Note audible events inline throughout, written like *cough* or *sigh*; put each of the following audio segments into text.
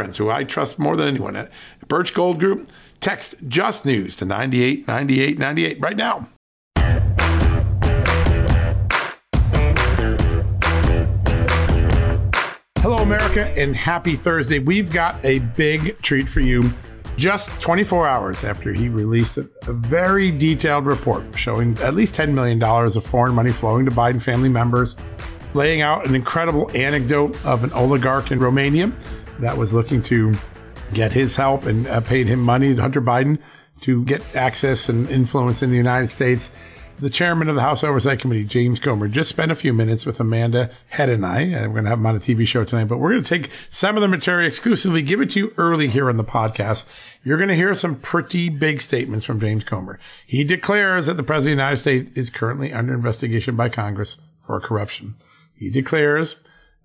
friends who I trust more than anyone at Birch Gold Group. Text Just News to 989898 right now. Hello, America, and happy Thursday. We've got a big treat for you. Just 24 hours after he released a, a very detailed report showing at least $10 million of foreign money flowing to Biden family members, laying out an incredible anecdote of an oligarch in Romania that was looking to get his help and uh, paid him money, Hunter Biden, to get access and influence in the United States. The chairman of the House Oversight Committee, James Comer, just spent a few minutes with Amanda Head and I, and we're going to have him on a TV show tonight, but we're going to take some of the material exclusively, give it to you early here on the podcast. You're going to hear some pretty big statements from James Comer. He declares that the President of the United States is currently under investigation by Congress for corruption. He declares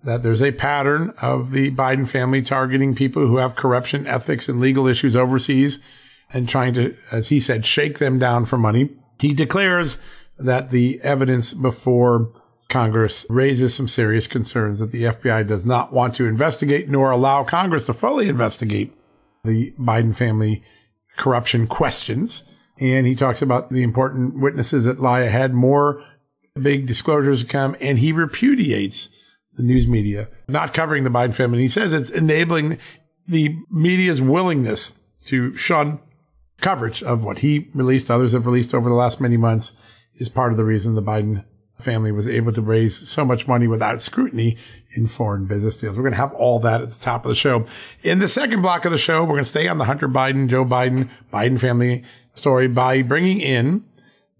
that there's a pattern of the Biden family targeting people who have corruption, ethics, and legal issues overseas and trying to, as he said, shake them down for money. He declares that the evidence before Congress raises some serious concerns that the FBI does not want to investigate nor allow Congress to fully investigate the Biden family corruption questions. And he talks about the important witnesses that lie ahead, more big disclosures to come, and he repudiates the news media not covering the Biden family. He says it's enabling the media's willingness to shun coverage of what he released, others have released over the last many months, is part of the reason the Biden family was able to raise so much money without scrutiny in foreign business deals. We're going to have all that at the top of the show. In the second block of the show, we're going to stay on the Hunter Biden, Joe Biden, Biden family story by bringing in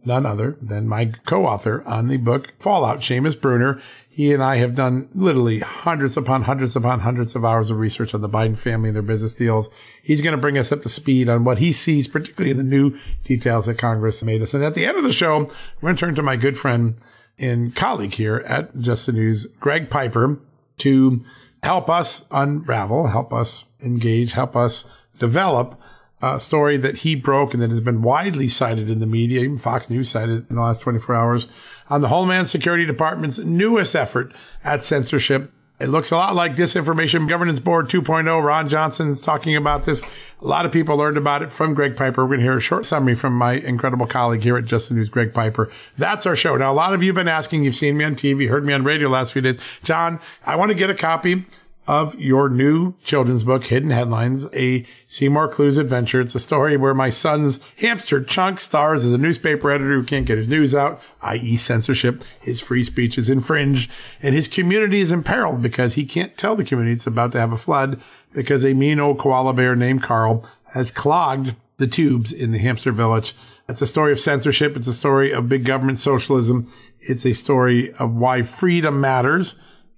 none other than my co-author on the book Fallout, Seamus Bruner. He and I have done literally hundreds upon hundreds upon hundreds of hours of research on the Biden family and their business deals. He's going to bring us up to speed on what he sees, particularly in the new details that Congress made us. And at the end of the show, we're going to turn to my good friend and colleague here at Just the News, Greg Piper, to help us unravel, help us engage, help us develop a story that he broke and that has been widely cited in the media, even Fox News cited in the last 24 hours, on the Homeland Security Department's newest effort at censorship. It looks a lot like Disinformation Governance Board 2.0. Ron Johnson is talking about this. A lot of people learned about it from Greg Piper. We're going to hear a short summary from my incredible colleague here at Just the News, Greg Piper. That's our show. Now, a lot of you have been asking, you've seen me on TV, heard me on radio last few days. John, I want to get a copy of your new children's book, Hidden Headlines, a Seymour Clues adventure. It's a story where my son's hamster Chunk stars as a newspaper editor who can't get his news out, i.e. censorship. His free speech is infringed and his community is imperiled because he can't tell the community it's about to have a flood because a mean old koala bear named Carl has clogged the tubes in the hamster village. It's a story of censorship. It's a story of big government socialism. It's a story of why freedom matters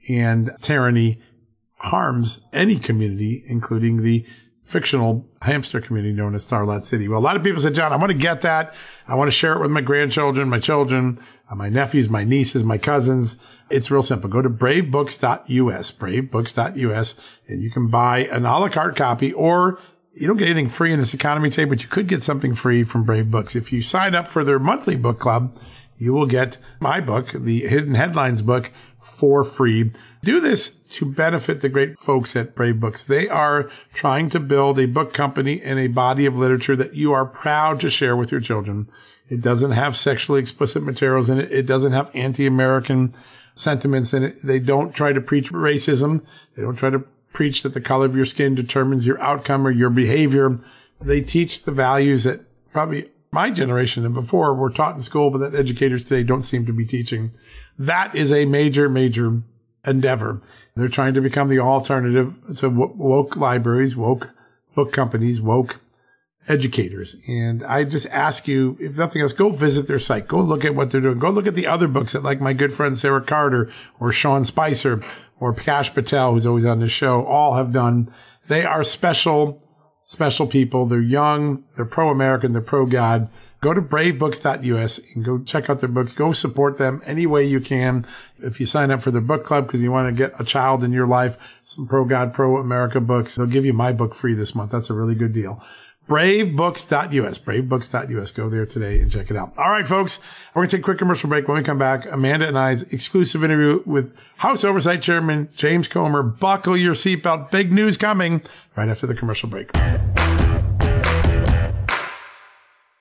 and tyranny harms any community, including the fictional hamster community known as Starlat City. Well, a lot of people said, John, I want to get that. I want to share it with my grandchildren, my children, uh, my nephews, my nieces, my cousins. It's real simple. Go to bravebooks.us, bravebooks.us, and you can buy an a la carte copy or you don't get anything free in this economy today, but you could get something free from Brave Books. If you sign up for their monthly book club, you will get my book, the Hidden Headlines book, for free. Do this to benefit the great folks at Brave Books. They are trying to build a book company and a body of literature that you are proud to share with your children. It doesn't have sexually explicit materials in it. It doesn't have anti-American sentiments in it. They don't try to preach racism. They don't try to preach that the color of your skin determines your outcome or your behavior. They teach the values that probably my generation and before were taught in school, but that educators today don't seem to be teaching. That is a major, major endeavor. They're trying to become the alternative to woke libraries, woke book companies, woke educators. And I just ask you, if nothing else, go visit their site. Go look at what they're doing. Go look at the other books that like my good friend Sarah Carter or Sean Spicer or Kash Patel, who's always on the show, all have done. They are special, special people. They're young. They're pro-American. They're pro-God. Go to bravebooks.us and go check out their books. Go support them any way you can. If you sign up for their book club because you want to get a child in your life, some pro God, pro America books, they'll give you my book free this month. That's a really good deal bravebooks.us, bravebooks.us. Go there today and check it out. All right, folks, we're going to take a quick commercial break. When we come back, Amanda and I's exclusive interview with House Oversight Chairman James Comer. Buckle your seatbelt. Big news coming right after the commercial break.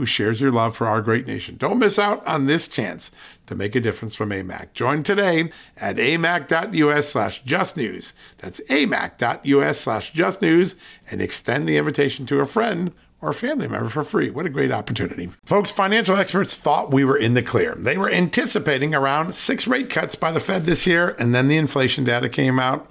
who shares your love for our great nation. Don't miss out on this chance to make a difference from AMAC. Join today at amac.us slash justnews. That's amac.us slash justnews, and extend the invitation to a friend or family member for free. What a great opportunity. Folks, financial experts thought we were in the clear. They were anticipating around six rate cuts by the Fed this year, and then the inflation data came out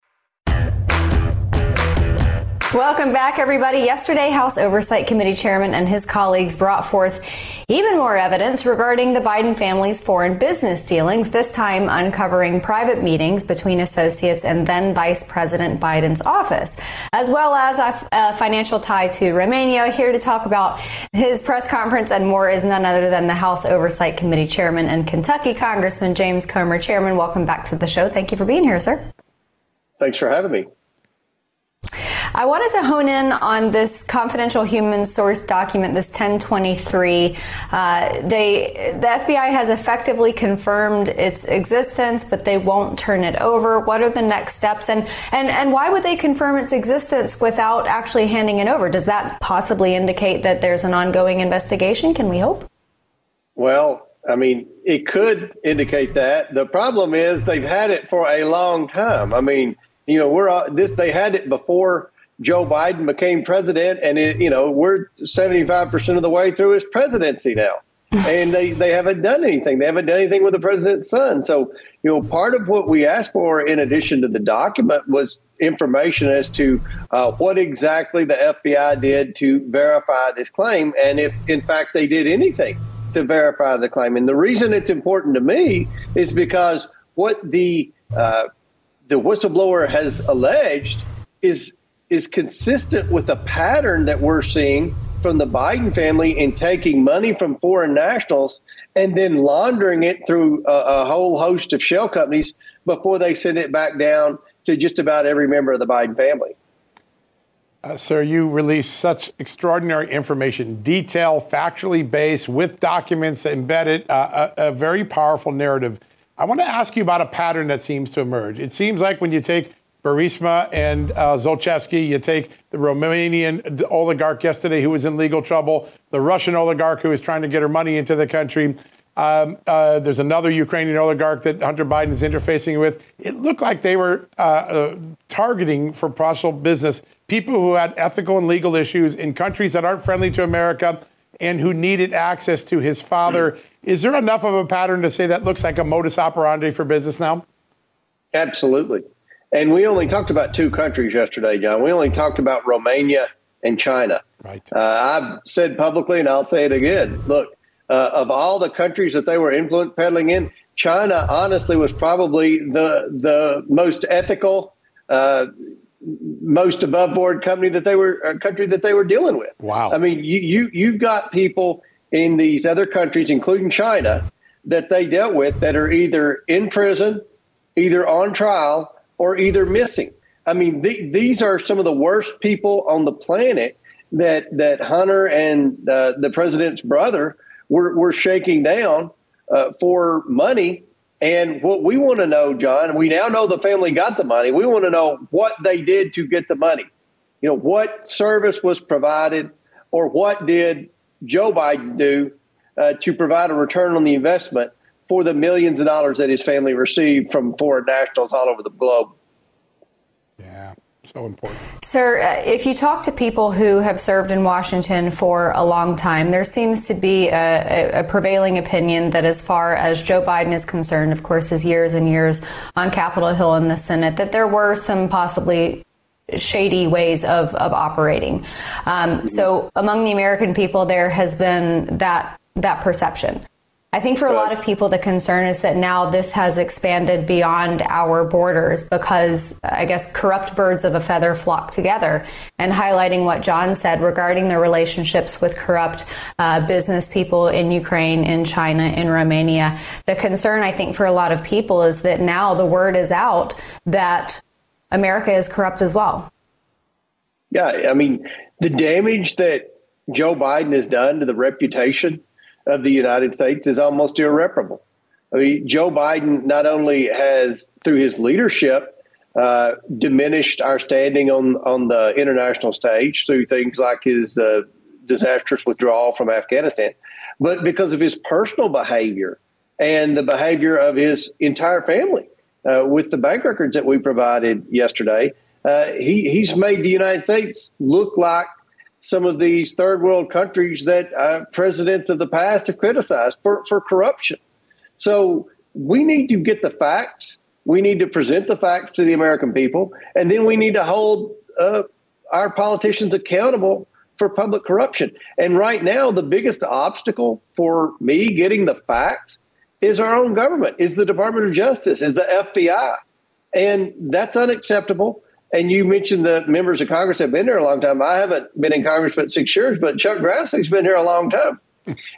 Welcome back, everybody. Yesterday, House Oversight Committee Chairman and his colleagues brought forth even more evidence regarding the Biden family's foreign business dealings, this time uncovering private meetings between associates and then Vice President Biden's office, as well as a, financial tie to Romania. Here to talk about his press conference and more is none other than the House Oversight Committee Chairman and Kentucky Congressman James Comer. Chairman, welcome back to the show. Thank you for being here, sir. Thanks for having me. I wanted to hone in on this confidential human source document, this 1023. Uh, they, the FBI has effectively confirmed its existence, but they won't turn it over. What are the next steps, and and and why would they confirm its existence without actually handing it over? Does that possibly indicate that there's an ongoing investigation? Can we hope? Well, I mean, it could indicate that. The problem is they've had it for a long time. I mean, you know, we're this. They had it before Joe Biden became president, and it, you know we're 75 percent of the way through his presidency now, *laughs* and they they haven't done anything. They haven't done anything with the president's son. So you know, part of what we asked for, in addition to the document, was information as to uh, what exactly the FBI did to verify this claim, and if in fact they did anything to verify the claim. And the reason it's important to me is because what the uh, the whistleblower has alleged is is consistent with a pattern that we're seeing from the Biden family in taking money from foreign nationals and then laundering it through a, a, whole host of shell companies before they send it back down to just about every member of the Biden family. Uh, sir, you released such extraordinary information, detailed, factually based, with documents embedded, uh, a, a, very powerful narrative. I want to ask you about a pattern that seems to emerge. It seems like when you take Burisma and uh, Zlochevsky, you take the Romanian oligarch yesterday who was in legal trouble, the Russian oligarch who was trying to get her money into the country. Um, uh, there's another Ukrainian oligarch that Hunter Biden is interfacing with. It looked like they were uh, uh targeting for possible business people who had ethical and legal issues in countries that aren't friendly to America and who needed access to his father. Is there enough of a pattern to say that looks like a modus operandi for business now? Absolutely. And we only talked about two countries yesterday, John. We only talked about Romania and China. Right. Uh, I've said publicly, and I'll say it again. Look, uh, of all the countries that they were influence peddling in, China honestly was probably the the most ethical, uh, most above board company that they were a country that they were dealing with. Wow. I mean, you you you've got people in these other countries, including China, that they dealt with that are either in prison, either on trial, or either missing. I mean, the, these are some of the worst people on the planet that that Hunter and uh, the president's brother were, were shaking down uh, for money and what we want to know, John, we now know the family got the money. We want to know what they did to get the money. You know, what service was provided or what did Joe Biden do uh, to provide a return on the investment for the millions of dollars that his family received from foreign nationals all over the globe? Yeah so important. Sir, uh, if you talk to people who have served in Washington for a long time, there seems to be a, a, prevailing opinion that, as far as Joe Biden is concerned, of course, his years and years on Capitol Hill in the Senate, that there were some possibly shady ways of, of operating. Um, so, among the American people, there has been that that perception. I think for a lot of people, the concern is that now this has expanded beyond our borders because I guess corrupt birds of a feather flock together. And highlighting what John said regarding the relationships with corrupt uh, business people in Ukraine, in China, in Romania. The concern, I think, for a lot of people is that now the word is out that America is corrupt as well. Yeah, I mean, the damage that Joe Biden has done to the reputation of the United States is almost irreparable. I mean, Joe Biden not only has, through his leadership, uh, diminished our standing on on the international stage through things like his uh, disastrous withdrawal from Afghanistan, but because of his personal behavior and the behavior of his entire family. Uh, with the bank records that we provided yesterday, uh, he, he's made the United States look like some of these third world countries that uh, presidents of the past have criticized for, for corruption. So we need to get the facts. We need to present the facts to the American people, and then we need to hold uh, our politicians accountable for public corruption. And right now, the biggest obstacle for me getting the facts is our own government, is the Department of Justice, is the FBI. And that's unacceptable. And you mentioned the members of Congress have been here a long time. I haven't been in Congress but six years, but Chuck Grassley's been here a long time,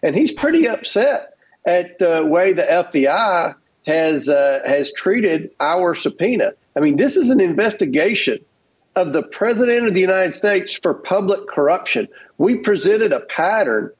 and he's pretty upset at the way the FBI has uh, has treated our subpoena. I mean, this is an investigation of the president of the United States for public corruption. We presented a pattern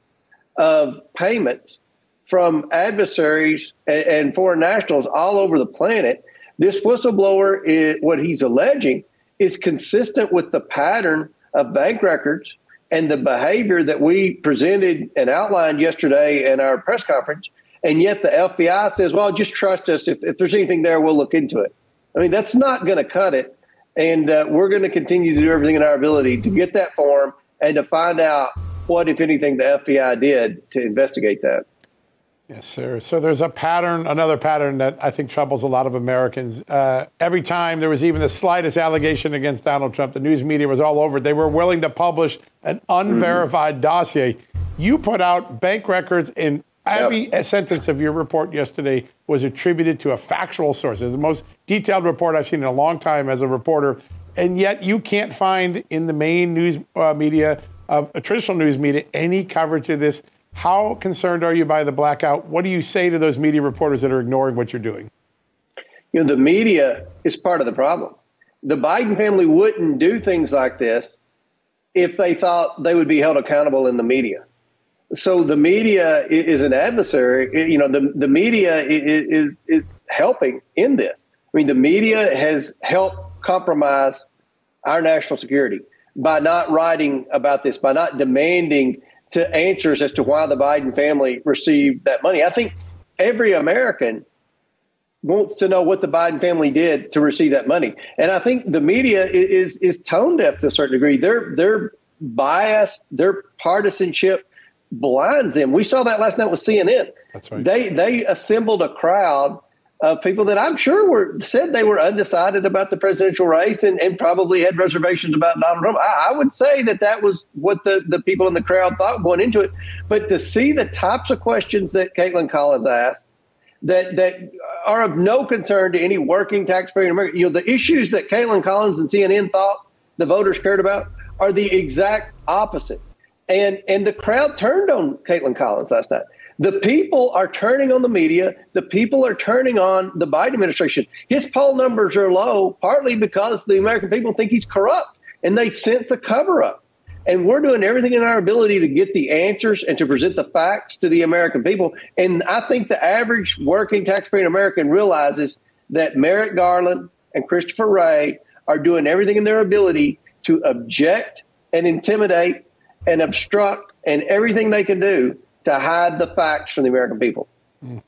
of payments from adversaries and foreign nationals all over the planet. This whistleblower, is, what he's alleging, is consistent with the pattern of bank records and the behavior that we presented and outlined yesterday in our press conference. And yet the FBI says, well, just trust us. If, if there's anything there, we'll look into it. I mean, that's not going to cut it. And uh, we're going to continue to do everything in our ability to get that form and to find out what, if anything, the FBI did to investigate that. Yes, sir. So there's a pattern, another pattern that I think troubles a lot of Americans. Uh, every time there was even the slightest allegation against Donald Trump, the news media was all over it. They were willing to publish an unverified mm-hmm. dossier. You put out bank records in every yep. sentence of your report yesterday was attributed to a factual source. It's the most detailed report I've seen in a long time as a reporter. And yet you can't find in the main news uh, media, of uh, traditional news media, any coverage of this how concerned are you by the blackout? What do you say to those media reporters that are ignoring what you're doing? You know, the media is part of the problem. the Biden family wouldn't do things like this if they thought they would be held accountable in the media. So the media is an adversary. You know, the, the media is, is, is helping in this. I mean, the media has helped compromise our national security by not writing about this, by not demanding to answers as to why the Biden family received that money. I think every American wants to know what the Biden family did to receive that money. And I think the media is is tone deaf to a certain degree. Their their bias, their partisanship blinds them. We saw that last night with CNN. That's right. They they assembled a crowd of people that I'm sure were said they were undecided about the presidential race and, and probably had reservations about Donald Trump. I, I, would say that that was what the, the people in the crowd thought going into it. But to see the types of questions that Kaitlan Collins asked, that that are of no concern to any working taxpayer in America. You know, the issues that Kaitlan Collins and CNN thought the voters cared about are the exact opposite. And and the crowd turned on Kaitlan Collins last night. The people are turning on the media. The people are turning on the Biden administration. His poll numbers are low, partly because the American people think he's corrupt and they sense a cover up. And we're doing everything in our ability to get the answers and to present the facts to the American people. And I think the average working taxpaying American realizes that Merrick Garland and Christopher Wray are doing everything in their ability to object and intimidate and obstruct and everything they can do to hide the facts from the American people. Mm.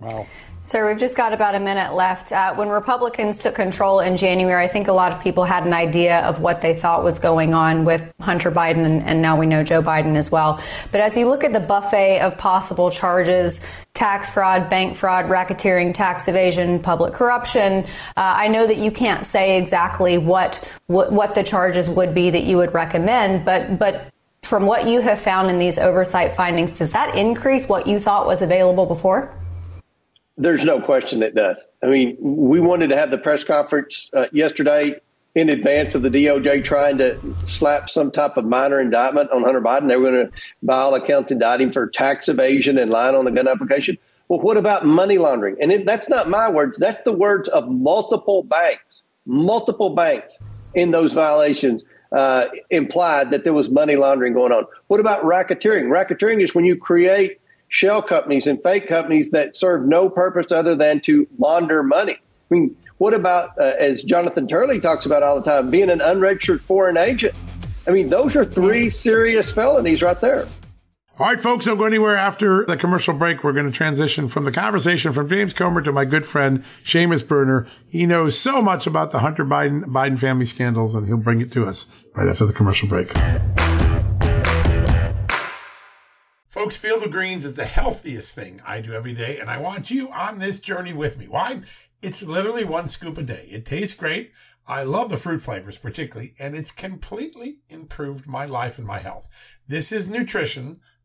Wow. Sir, we've just got about a minute left. Uh, when Republicans took control in January, I think a lot of people had an idea of what they thought was going on with Hunter Biden, and, and, now we know Joe Biden as well. But as you look at the buffet of possible charges tax fraud, bank fraud, racketeering, tax evasion, public corruption uh, I know that you can't say exactly what, what, what the charges would be that you would recommend, but, but from what you have found in these oversight findings, does that increase what you thought was available before? There's no question it does. I mean, we wanted to have the press conference uh, yesterday in advance of the DOJ trying to slap some type of minor indictment on Hunter Biden. They were going to, by all accounts, indict him for tax evasion and lying on the gun application. Well, what about money laundering? And it, that's not my words. That's the words of multiple banks, multiple banks in those violations uh, implied that there was money laundering going on. What about racketeering? Racketeering is when you create shell companies and fake companies that serve no purpose other than to launder money. I mean, what about, uh, as Jonathan Turley talks about all the time, being an unregistered foreign agent? I mean, those are three serious felonies right there. All right, folks, don't go anywhere after the commercial break. We're going to transition from the conversation from James Comer to my good friend, Seamus Bruner. He knows so much about the Hunter Biden, Biden family scandals, and he'll bring it to us right after the commercial break. Folks, Field of Greens is the healthiest thing I do every day, and I want you on this journey with me. Why? It's literally one scoop a day. It tastes great. I love the fruit flavors particularly, and it's completely improved my life and my health. This is nutrition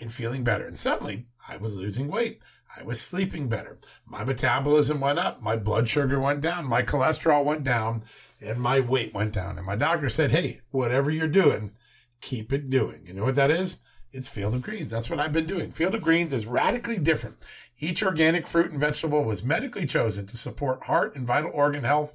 and feeling better. And suddenly, I was losing weight. I was sleeping better. My metabolism went up. My blood sugar went down. My cholesterol went down. And my weight went down. And my doctor said, hey, whatever you're doing, keep it doing. You know what that is? It's Field of Greens. That's what I've been doing. Field of Greens is radically different. Each organic fruit and vegetable was medically chosen to support heart and vital organ health.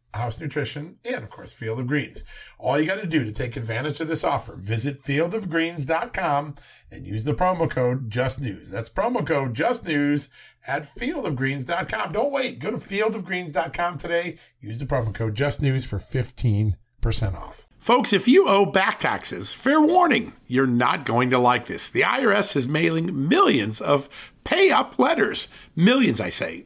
House Nutrition, and of course, Field of Greens. All you got to do to take advantage of this offer, visit fieldofgreens.com and use the promo code JustNews. That's promo code JustNews at fieldofgreens.com. Don't wait. Go to fieldofgreens.com today. Use the promo code JustNews for 15% off. Folks, if you owe back taxes, fair warning, you're not going to like this. The IRS is mailing millions of pay up letters. Millions, I say.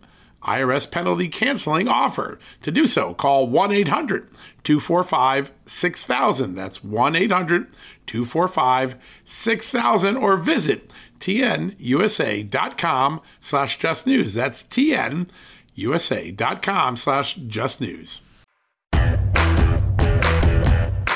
IRS penalty canceling offer. To do so, call 1 800 245 6000. That's 1 800 245 6000 or visit tnusa.com slash just news. That's tnusa.com slash just news.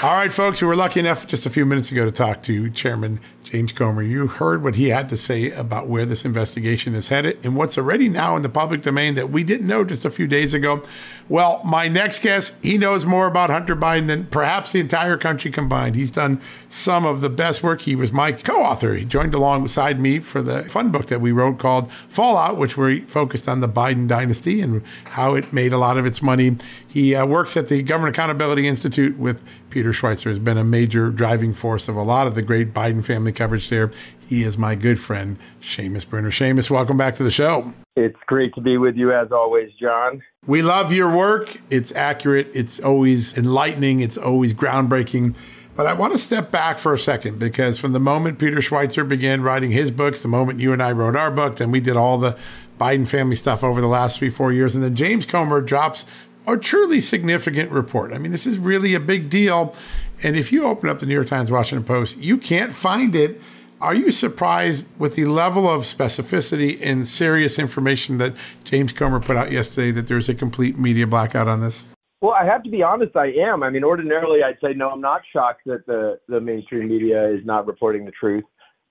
All right, folks, we were lucky enough just a few minutes ago to talk to Chairman James Comer. You heard what he had to say about where this investigation is headed and what's already now in the public domain that we didn't know just a few days ago. Well, my next guest, he knows more about Hunter Biden than perhaps the entire country combined. He's done some of the best work. He was my co author. He joined alongside me for the fun book that we wrote called Fallout, which we focused on the Biden dynasty and how it made a lot of its money. He uh, works at the Government Accountability Institute with Peter Schweizer has been a major driving force of a lot of the great Biden family coverage there. He is my good friend, Seamus Bruner. Seamus, welcome back to the show. It's great to be with you as always, John. We love your work. It's accurate, it's always enlightening, it's always groundbreaking. But I want to step back for a second because from the moment Peter Schweizer began writing his books, the moment you and I wrote our book, then we did all the Biden family stuff over the last three, four years. And then James Comer drops a truly significant report. I mean, this is really a big deal. And if you open up the New York Times, Washington Post, you can't find it. Are you surprised with the level of specificity and serious information that James Comer put out yesterday that there's a complete media blackout on this? Well, I have to be honest, I am. I mean, ordinarily I'd say, no, I'm not shocked that the, the mainstream media is not reporting the truth.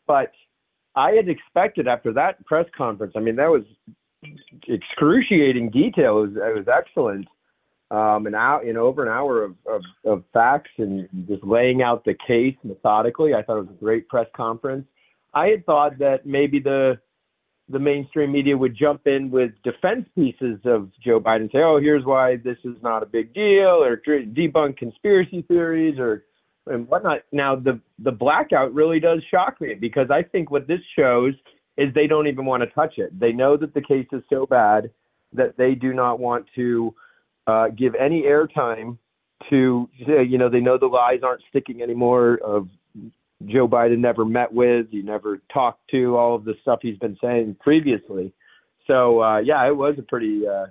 But I had expected after that press conference, I mean, that was excruciating detail. It was, it was excellent um, an hour, know, over an hour of, of, of facts and just laying out the case methodically. I thought it was a great press conference. I had thought that maybe the the mainstream media would jump in with defense pieces of Joe Biden, say, "Oh, here's why this is not a big deal," or debunk conspiracy theories, or and whatnot. Now, the the blackout really does shock me because I think what this shows is they don't even want to touch it. They know that the case is so bad that they do not want to uh, give any airtime to, you know, they know the lies aren't sticking anymore of Joe Biden never met with, he never talked to, all of the stuff he's been saying previously. So uh, yeah, it was a pretty. Uh,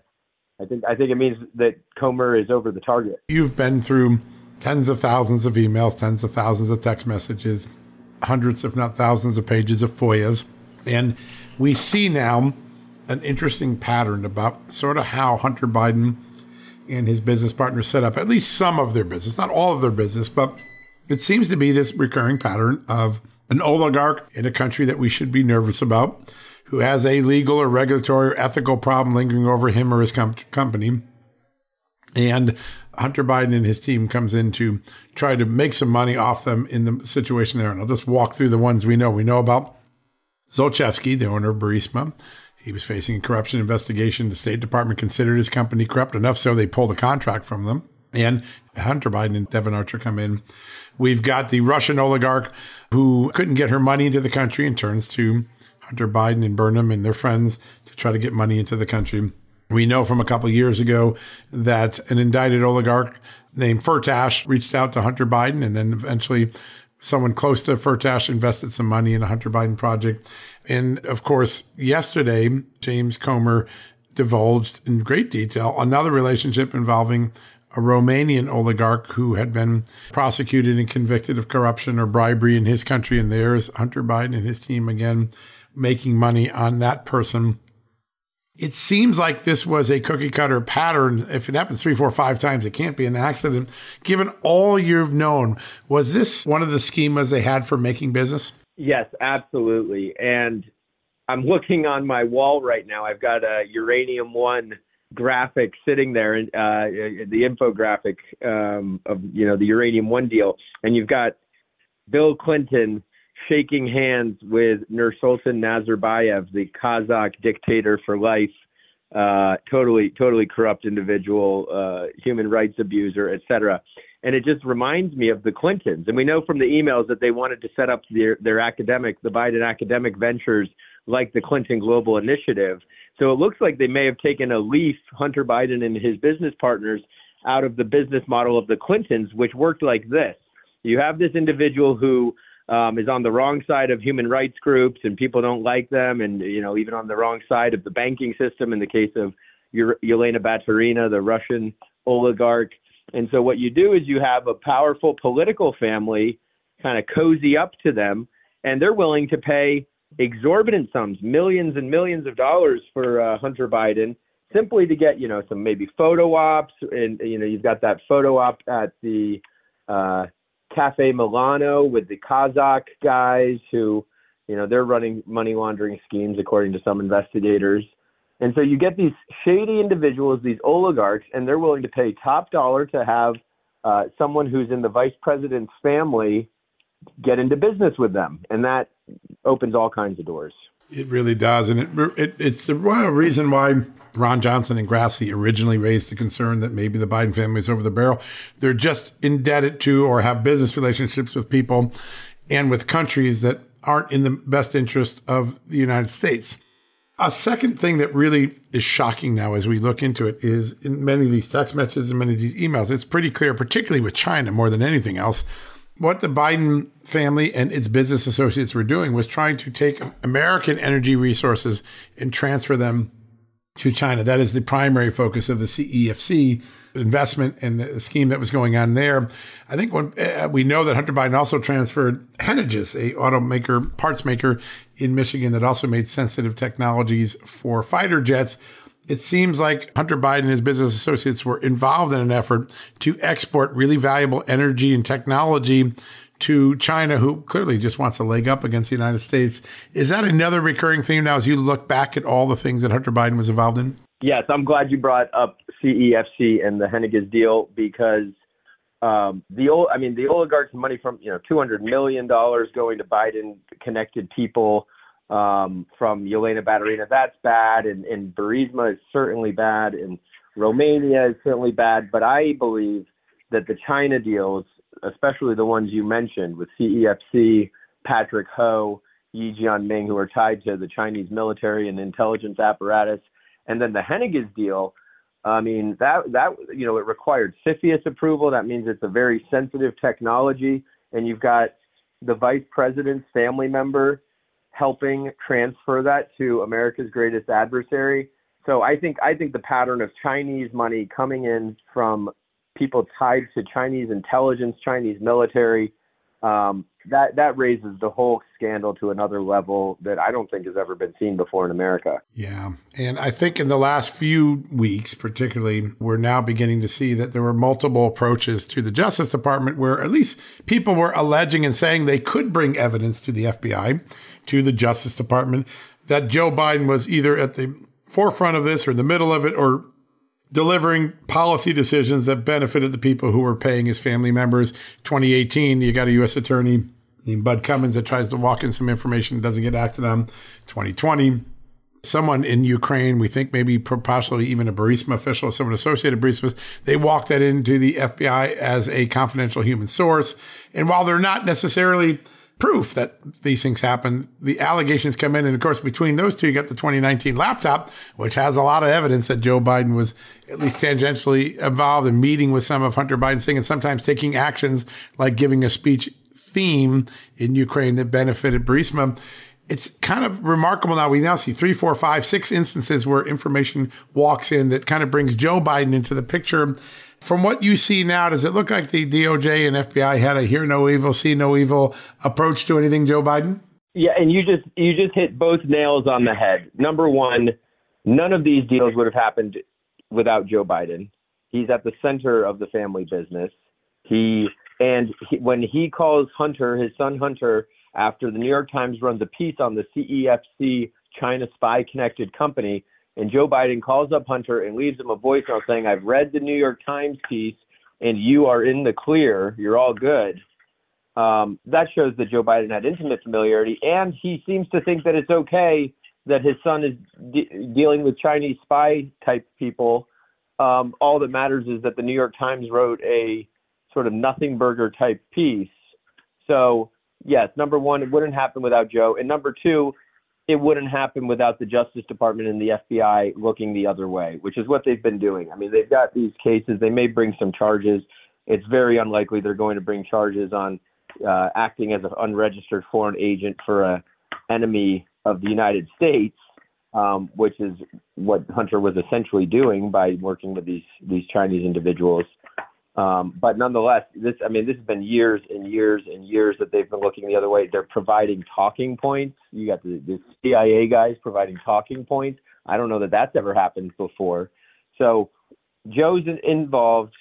I think I think it means that Comer is over the target. You've been through tens of thousands of emails, tens of thousands of text messages, hundreds, if not thousands, of pages of FOIAs, and we see now an interesting pattern about sort of how Hunter Biden and his business partners set up at least some of their business, not all of their business, but it seems to be this recurring pattern of an oligarch in a country that we should be nervous about, who has a legal or regulatory or ethical problem lingering over him or his com- company. And Hunter Biden and his team comes in to try to make some money off them in the situation there. And I'll just walk through the ones we know. We know about Zlochevsky, the owner of Burisma. He was facing a corruption investigation. The State Department considered his company corrupt enough so they pulled a contract from them. And Hunter Biden and Devon Archer come in. We've got the Russian oligarch who couldn't get her money into the country and turns to Hunter Biden and Burnham and their friends to try to get money into the country. We know from a couple years ago that an indicted oligarch named Firtash reached out to Hunter Biden and then eventually someone close to Firtash invested some money in a Hunter Biden project. And of course, yesterday, James Comer divulged in great detail another relationship involving a Romanian oligarch who had been prosecuted and convicted of corruption or bribery in his country and theirs. Hunter Biden and his team again making money on that person. It seems like this was a cookie cutter pattern. If it happens three, four, five times, it can't be an accident. Given all you've known, was this one of the schemas they had for making business? Yes, absolutely. And I'm looking on my wall right now. I've got a Uranium One graphic sitting there, uh, the infographic um, of you know the Uranium One deal, and you've got Bill Clinton shaking hands with Nursultan Nazarbayev, the Kazakh dictator for life, uh, totally totally corrupt individual, uh, human rights abuser, etc. And it just reminds me of the Clintons. And we know from the emails that they wanted to set up their their academic, the Biden academic ventures like the Clinton Global Initiative. So it looks like they may have taken a leaf, Hunter Biden and his business partners, out of the business model of the Clintons, which worked like this. You have this individual who um, is on the wrong side of human rights groups and people don't like them, and you know even on the wrong side of the banking system. In the case of Yelena Baturina, the Russian oligarch, and so what you do is you have a powerful political family kind of cozy up to them, and they're willing to pay exorbitant sums, millions and millions of dollars for uh, Hunter Biden, simply to get you know some maybe photo ops, and you know you've got that photo op at the uh, Cafe Milano with the Kazakh guys who, you know, they're running money laundering schemes according to some investigators. And so you get these shady individuals, these oligarchs, and they're willing to pay top dollar to have uh, someone who's in the vice president's family get into business with them, and that opens all kinds of doors. It really does, and it, it it's the reason why Ron Johnson and Grassley originally raised the concern that maybe the Biden family is over the barrel. They're just indebted to or have business relationships with people and with countries that aren't in the best interest of the United States. A second thing that really is shocking now as we look into it is in many of these text messages and many of these emails, it's pretty clear, particularly with China more than anything else, what the Biden family and its business associates were doing was trying to take American energy resources and transfer them to China. That is the primary focus of the CEFC investment and the scheme that was going on there. I think when uh, we know that Hunter Biden also transferred Henniges, a automaker, parts maker in Michigan that also made sensitive technologies for fighter jets. It seems like Hunter Biden and his business associates were involved in an effort to export really valuable energy and technology to China, who clearly just wants a leg up against the United States. Is that another recurring theme now as you look back at all the things that Hunter Biden was involved in? Yes, I'm glad you brought up CEFC and the Henniges deal because um, the old, I mean, the oligarchs' money from you know 200 million dollars going to Biden connected people um, from Yelena Baturina. That's bad, and, and Burisma is certainly bad, and Romania is certainly bad. But I believe that the China deals especially the ones you mentioned with CEFC, Patrick Ho, Ye Jianming, who are tied to the Chinese military and intelligence apparatus, and then the Henniges deal. I mean that that you know it required CFIUS approval. That means it's a very sensitive technology, and you've got the vice president's family member helping transfer that to America's greatest adversary. So I think I think the pattern of Chinese money coming in from people tied to Chinese intelligence, Chinese military. Um, that that raises the whole scandal to another level that I don't think has ever been seen before in America. Yeah, and I think in the last few weeks, particularly, we're now beginning to see that there were multiple approaches to the Justice Department where at least people were alleging and saying they could bring evidence to the FBI, to the Justice Department, that Joe Biden was either at the forefront of this or in the middle of it or delivering policy decisions that benefited the people who were paying his family members. 2018, you got a U.S. attorney named Bud Cummins that tries to walk in some information, doesn't get acted on. 2020, someone in Ukraine, we think maybe possibly even a Burisma official, or someone associated with Burisma, they walk that into the FBI as a confidential human source. And while they're not necessarily proof that these things happen. The allegations come in, and of course, between those two, you got the 2019 laptop, which has a lot of evidence that Joe Biden was at least tangentially involved in meeting with some of Hunter Biden's thing, and sometimes taking actions like giving a speech theme in Ukraine that benefited Burisma. It's kind of remarkable now. We now see three, four, five, six instances where information walks in that kind of brings Joe Biden into the picture from what you see now, does it look like the DOJ and FBI had a hear no evil, see no evil approach to anything, Joe Biden? Yeah, and you just you just hit both nails on the head. Number one, none of these deals would have happened without Joe Biden. He's at the center of the family business. He and he, when he calls Hunter, his son Hunter, after the New York Times runs a piece on the CEFC China spy connected company, and Joe Biden calls up Hunter and leaves him a voicemail saying, I've read the New York Times piece and you are in the clear, you're all good. Um, that shows that Joe Biden had intimate familiarity, and he seems to think that it's okay that his son is de- dealing with Chinese spy type people. Um, all that matters is that the New York Times wrote a sort of nothing burger type piece. So, yes, number one, it wouldn't happen without Joe. And number two, it wouldn't happen without the Justice Department and the FBI looking the other way, which is what they've been doing. I mean, they've got these cases. They may bring some charges. It's very unlikely they're going to bring charges on uh, acting as an unregistered foreign agent for a enemy of the United States, um, which is what Hunter was essentially doing by working with these these Chinese individuals. Um, but nonetheless, this I mean, this has been years and years and years that they've been looking the other way. They're providing talking points. You got the, the CIA guys providing talking points. I don't know that that's ever happened before. So Joe's involved.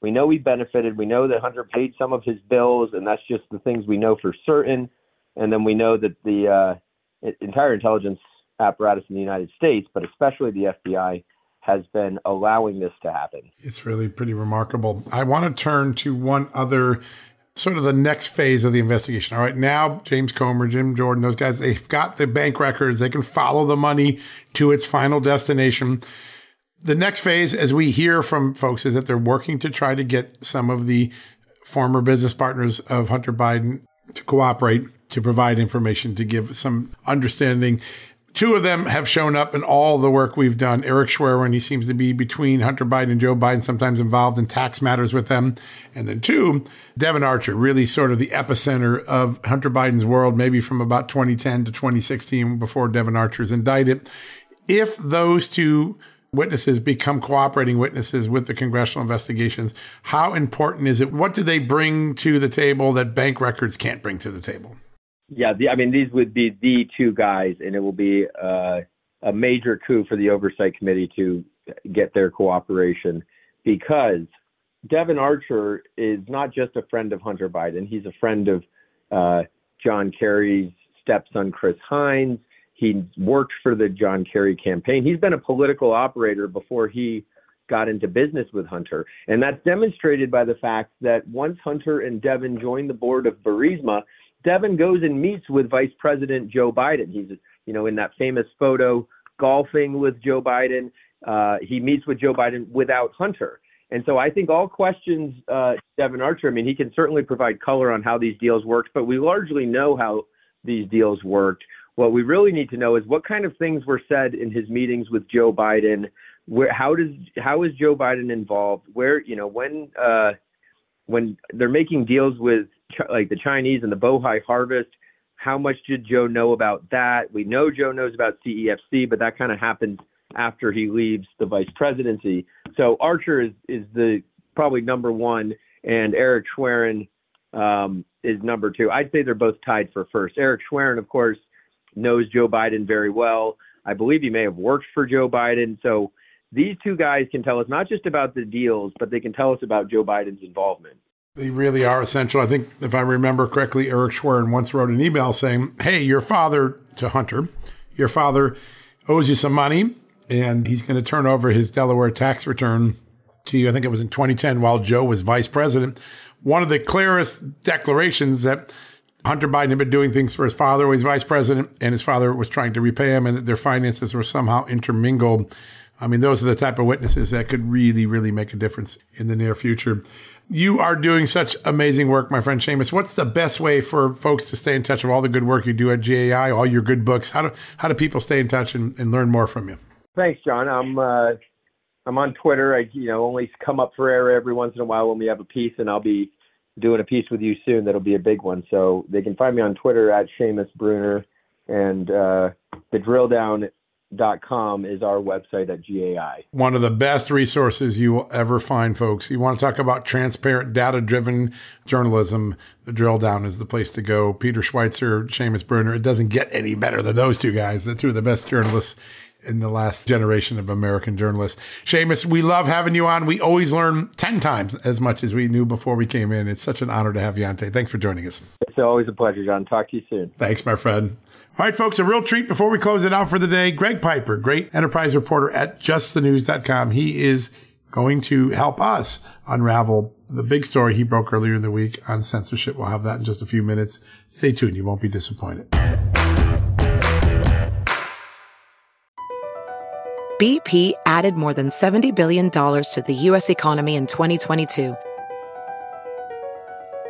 We know he benefited. We know that Hunter paid some of his bills, and that's just the things we know for certain. And then we know that the uh, entire intelligence apparatus in the United States, but especially the FBI, has been allowing this to happen. It's really pretty remarkable. I want to turn to one other sort of the next phase of the investigation. All right, now James Comer, Jim Jordan, those guys, they've got the bank records. They can follow the money to its final destination. The next phase, as we hear from folks, is that they're working to try to get some of the former business partners of Hunter Biden to cooperate to provide information to give some understanding Two of them have shown up in all the work we've done. Eric Schwerin, he seems to be between Hunter Biden and Joe Biden, sometimes involved in tax matters with them. And then two, Devon Archer, really sort of the epicenter of Hunter Biden's world, maybe from about 2010 to 2016 before Devon Archer is indicted. If those two witnesses become cooperating witnesses with the congressional investigations, how important is it? What do they bring to the table that bank records can't bring to the table? Yeah, the, I mean, these would be the two guys, and it will be uh, a major coup for the Oversight Committee to get their cooperation because Devon Archer is not just a friend of Hunter Biden, he's a friend of uh, John Kerry's stepson, Chris Heinz. He worked for the John Kerry campaign. He's been a political operator before he got into business with Hunter. And that's demonstrated by the fact that once Hunter and Devon joined the board of Burisma, Devon goes and meets with Vice President Joe Biden. He's, you know, in that famous photo golfing with Joe Biden. Uh, he meets with Joe Biden without Hunter. And so I think all questions, uh, Devon Archer, I mean, he can certainly provide color on how these deals worked, but we largely know how these deals worked. What we really need to know is what kind of things were said in his meetings with Joe Biden. Where, how does how is Joe Biden involved? Where you know when uh, when they're making deals with like the Chinese and the Bohai harvest. How much did Joe know about that? We know Joe knows about CEFC, but that kind of happens after he leaves the vice presidency. So Archer is is the probably number one, and Eric Schwerin um, is number two. I'd say they're both tied for first. Eric Schwerin, of course, knows Joe Biden very well. I believe he may have worked for Joe Biden. So these two guys can tell us not just about the deals, but they can tell us about Joe Biden's involvement. They really are essential. I think, if I remember correctly, Eric Schwerin once wrote an email saying, Hey, your father to Hunter, your father owes you some money, and he's going to turn over his Delaware tax return to you. I think it was in 2010 while Joe was vice president. One of the clearest declarations that Hunter Biden had been doing things for his father, was vice president, and his father was trying to repay him, and that their finances were somehow intermingled. I mean, those are the type of witnesses that could really, really make a difference in the near future. You are doing such amazing work, my friend Seamus. What's the best way for folks to stay in touch with all the good work you do at GAI, all your good books? How do how do people stay in touch and, and learn more from you? Thanks, John. I'm uh, I'm on Twitter. I you know only come up for air every once in a while when we have a piece, and I'll be doing a piece with you soon. That'll be a big one. So they can find me on Twitter at Seamus Bruner, and uh, the drill down dot com is our website at GAI. One of the best resources you will ever find, folks. You want to talk about transparent, data driven journalism. The drill down is the place to go. Peter Schweizer, Seamus Bruner. It doesn't get any better than those two guys. The two of the best journalists in the last generation of American journalists. Seamus, we love having you on. We always learn 10 times as much as we knew before we came in. It's such an honor to have you on today. Thanks for joining us. It's always a pleasure, John. Talk to you soon. Thanks, my friend. All right, folks, a real treat before we close it out for the day. Greg Piper, great enterprise reporter at justthenews.com. He is going to help us unravel the big story he broke earlier in the week on censorship. We'll have that in just a few minutes. Stay tuned. You won't be disappointed. BP added more than $70 billion to the U.S. economy in 2022.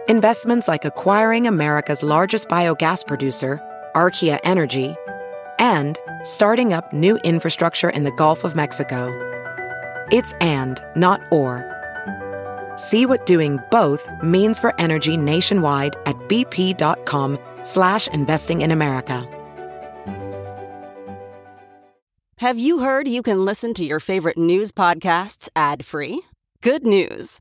Investments like acquiring America's largest biogas producer, Archaea Energy, and starting up new infrastructure in the Gulf of Mexico. It's and, not or. See what doing both means for energy nationwide at bp.com slash investing in America. Have you heard you can listen to your favorite news podcasts ad-free? Good news.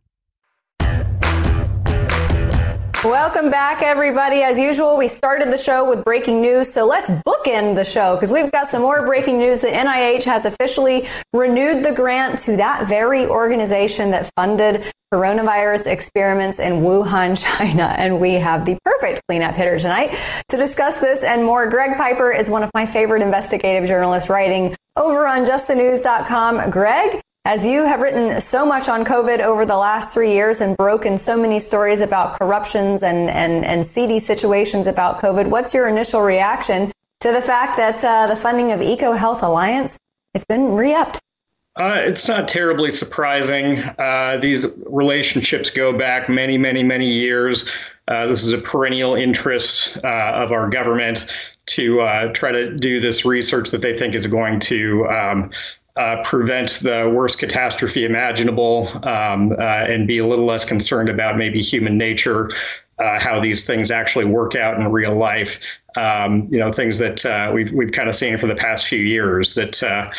Welcome back, everybody. As usual, we started the show with breaking news, so let's bookend the show because we've got some more breaking news. The NIH has officially renewed the grant to that very organization that funded coronavirus experiments in Wuhan, *laughs* China, and we have the perfect cleanup hitter tonight to discuss this and more. Greg Piper is one of my favorite investigative journalists writing over on justthenews.com. Greg, as you have written so much on COVID over the last three years and broken so many stories about corruptions and, and, and seedy situations about COVID, what's your initial reaction to the fact that uh, the funding of EcoHealth Alliance it's been re-upped? Uh, it's not terribly surprising. Uh, these relationships go back many, many, many years. Uh, this is a perennial interest uh, of our government to uh, try to do this research that they think is going to um, uh, prevent the worst catastrophe imaginable um, uh, and be a little less concerned about maybe human nature, uh, how these things actually work out in real life. Um, you know, things that uh, we've we've kind of seen for the past few years that. Uh,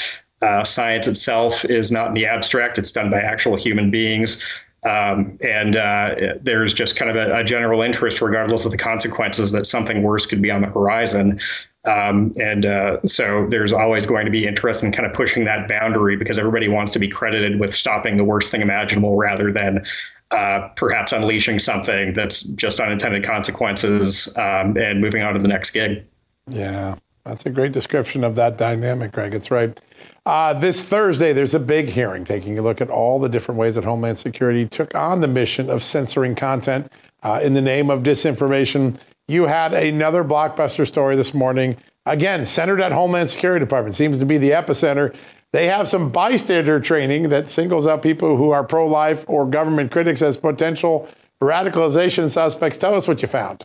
science itself is not in the abstract; it's done by actual human beings. Um, and uh, there's just kind of a, a, general interest, regardless of the consequences, that something worse could be on the horizon. Um, and uh, so there's always going to be interest in kind of pushing that boundary because everybody wants to be credited with stopping the worst thing imaginable rather than uh, perhaps unleashing something that's just unintended consequences um, and moving on to the next gig. Yeah, that's a great description of that dynamic, Greg. It's right. Uh, this Thursday, there's a big hearing taking a look at all the different ways that Homeland Security took on the mission of censoring content uh, in the name of disinformation you had another blockbuster story this morning. Again, centered at Homeland Security Department seems to be the epicenter. They have some bystander training that singles out people who are pro life or government critics as potential radicalization suspects. Tell us what you found.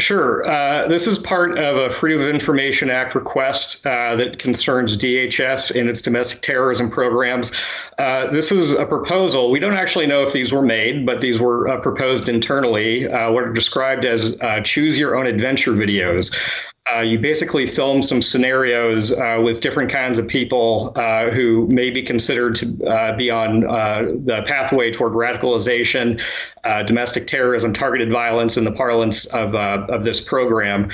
Sure. Uh, this is part of a Freedom of Information Act request uh, that concerns DHS and its domestic terrorism programs. Uh, this is a proposal. We don't actually know if these were made, but these were uh, proposed internally, uh, what are described as uh, choose your own adventure videos. Uh, you basically film some scenarios uh, with different kinds of people uh, who may be considered to uh, be on uh, the pathway toward radicalization, domestic terrorism, targeted violence in the parlance of, of this program.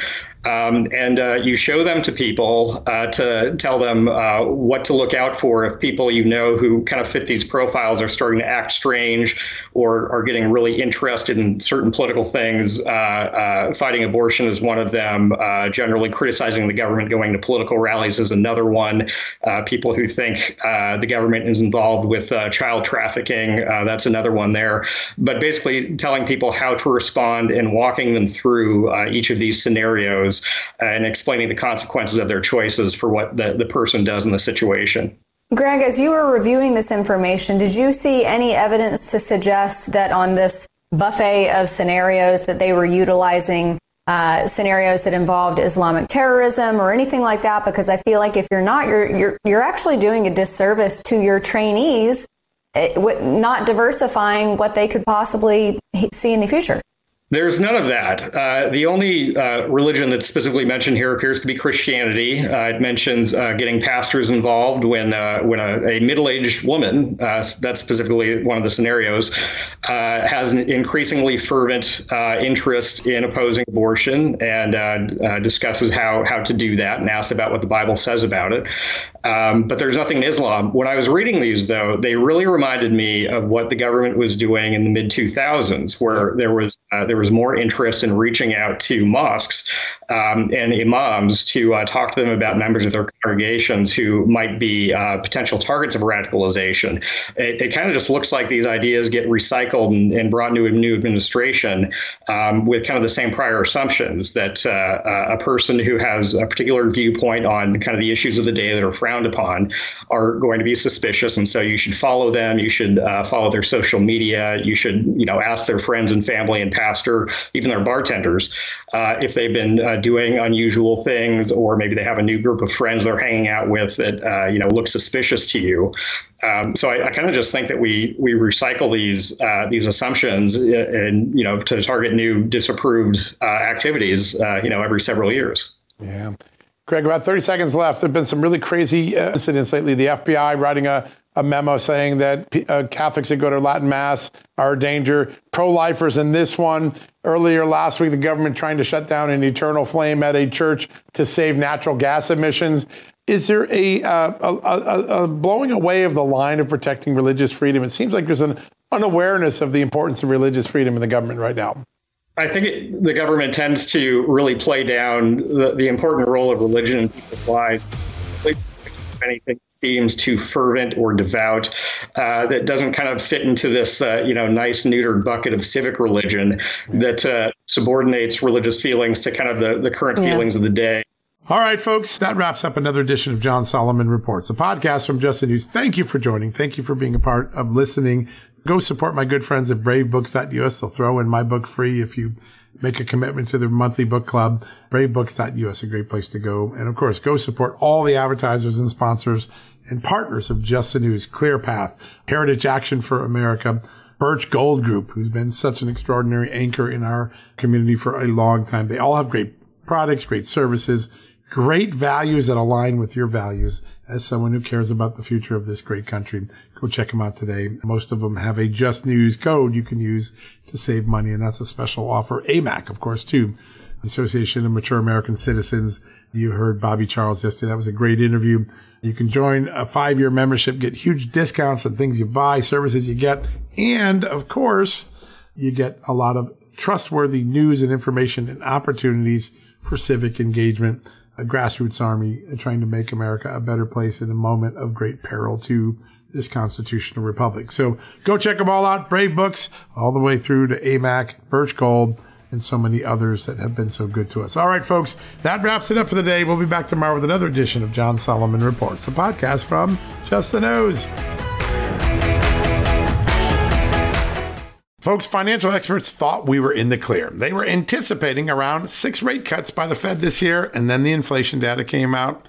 Um, and uh, you show them to people uh, to tell them uh, what to look out for if people you know who kind of fit these profiles are starting to act strange or are getting really interested in certain political things. Uh, uh, fighting abortion is one of them. Uh, generally criticizing the government, going to political rallies is another one. people who think the government is involved with child trafficking, that's another one there. But basically, telling people how to respond and walking them through each of these scenarios and explaining the consequences of their choices for what the, the person does in the situation. Greg, as you were reviewing this information, did you see any evidence to suggest that on this buffet of scenarios that they were utilizing uh, scenarios that involved Islamic terrorism or anything like that? Because I feel like if you're not, you're you're you're actually doing a disservice to your trainees, eh, not diversifying what they could possibly see in the future. There's none of that. Uh, the only uh, religion that's specifically mentioned here appears to be Christianity. Uh, it mentions uh, getting pastors involved when uh, when a, a, middle-aged woman, uh, that's specifically one of the scenarios, has an increasingly fervent interest in opposing abortion and discusses how how to do that and asks about what the Bible says about it. Um, but there's nothing in Islam. When I was reading these, though, they really reminded me of what the government was doing in the mid 2000s, where there was there there was more interest in reaching out to mosques um, and imams to uh, talk to them about members of their congregations who might be uh, potential targets of radicalization. It, it kind of just looks like these ideas get recycled and, and brought into a new administration um, with kind of the same prior assumptions that uh, uh, a person who has a particular viewpoint on kind of the issues of the day that are frowned upon are going to be suspicious, and so you should follow them. You should uh, follow their social media. You should, you know, ask their friends and family and pastors or even their bartenders, uh, if they've been uh, doing unusual things, or maybe they have a new group of friends they're hanging out with that uh, you know look suspicious to you. Um, so I, I kind of just think that we we recycle these uh, these assumptions and you know to target new disapproved uh, activities uh, you know every several years. Yeah. Greg, about 30 seconds left. There have been some really crazy incidents lately. The FBI writing a a memo saying that uh, Catholics that go to Latin Mass are a danger. Pro lifers in this one. Earlier last week, the government trying to shut down an eternal flame at a church to save natural gas emissions. Is there a, uh, a, a, blowing away of the line of protecting religious freedom? It seems like there's an unawareness of the importance of religious freedom in the government right now. I think it, the government tends to really play down the, the important role of religion in people's lives anything seems too fervent or devout uh, that doesn't kind of fit into this uh, you know nice neutered bucket of civic religion that uh, subordinates religious feelings to kind of the, the current yeah. feelings of the day all right, folks, that wraps up another edition of John Solomon Reports, a podcast from Just the News. Thank you for joining. Thank you for being a part of listening. Go support my good friends at bravebooks.us. They'll throw in my book free if you make a commitment to the monthly book club. Bravebooks.us, a great place to go. And of course, go support all the advertisers and sponsors and partners of Just the News, ClearPath, Heritage Action for America, Birch Gold Group, who's been such an extraordinary anchor in our community for a long time. They all have great products, great services, great values that align with your values as someone who cares about the future of this great country. Go check them out today. Most of them have a just news code you can use to save money. And that's a special offer. AMAC, of course, too. Association of Mature American Citizens. You heard Bobby Charles yesterday. That was a great interview. You can join a five year membership, get huge discounts on things you buy, services you get. And of course, you get a lot of trustworthy news and information and opportunities for civic engagement. A grassroots army trying to make America a better place in a moment of great peril to this constitutional republic. So go check them all out. Brave Books, all the way through to AMAC, Birch Gold, and so many others that have been so good to us. All right, folks, that wraps it up for the day. We'll be back tomorrow with another edition of John Solomon Reports, the podcast from Just the News. Folks, financial experts thought we were in the clear. They were anticipating around six rate cuts by the Fed this year, and then the inflation data came out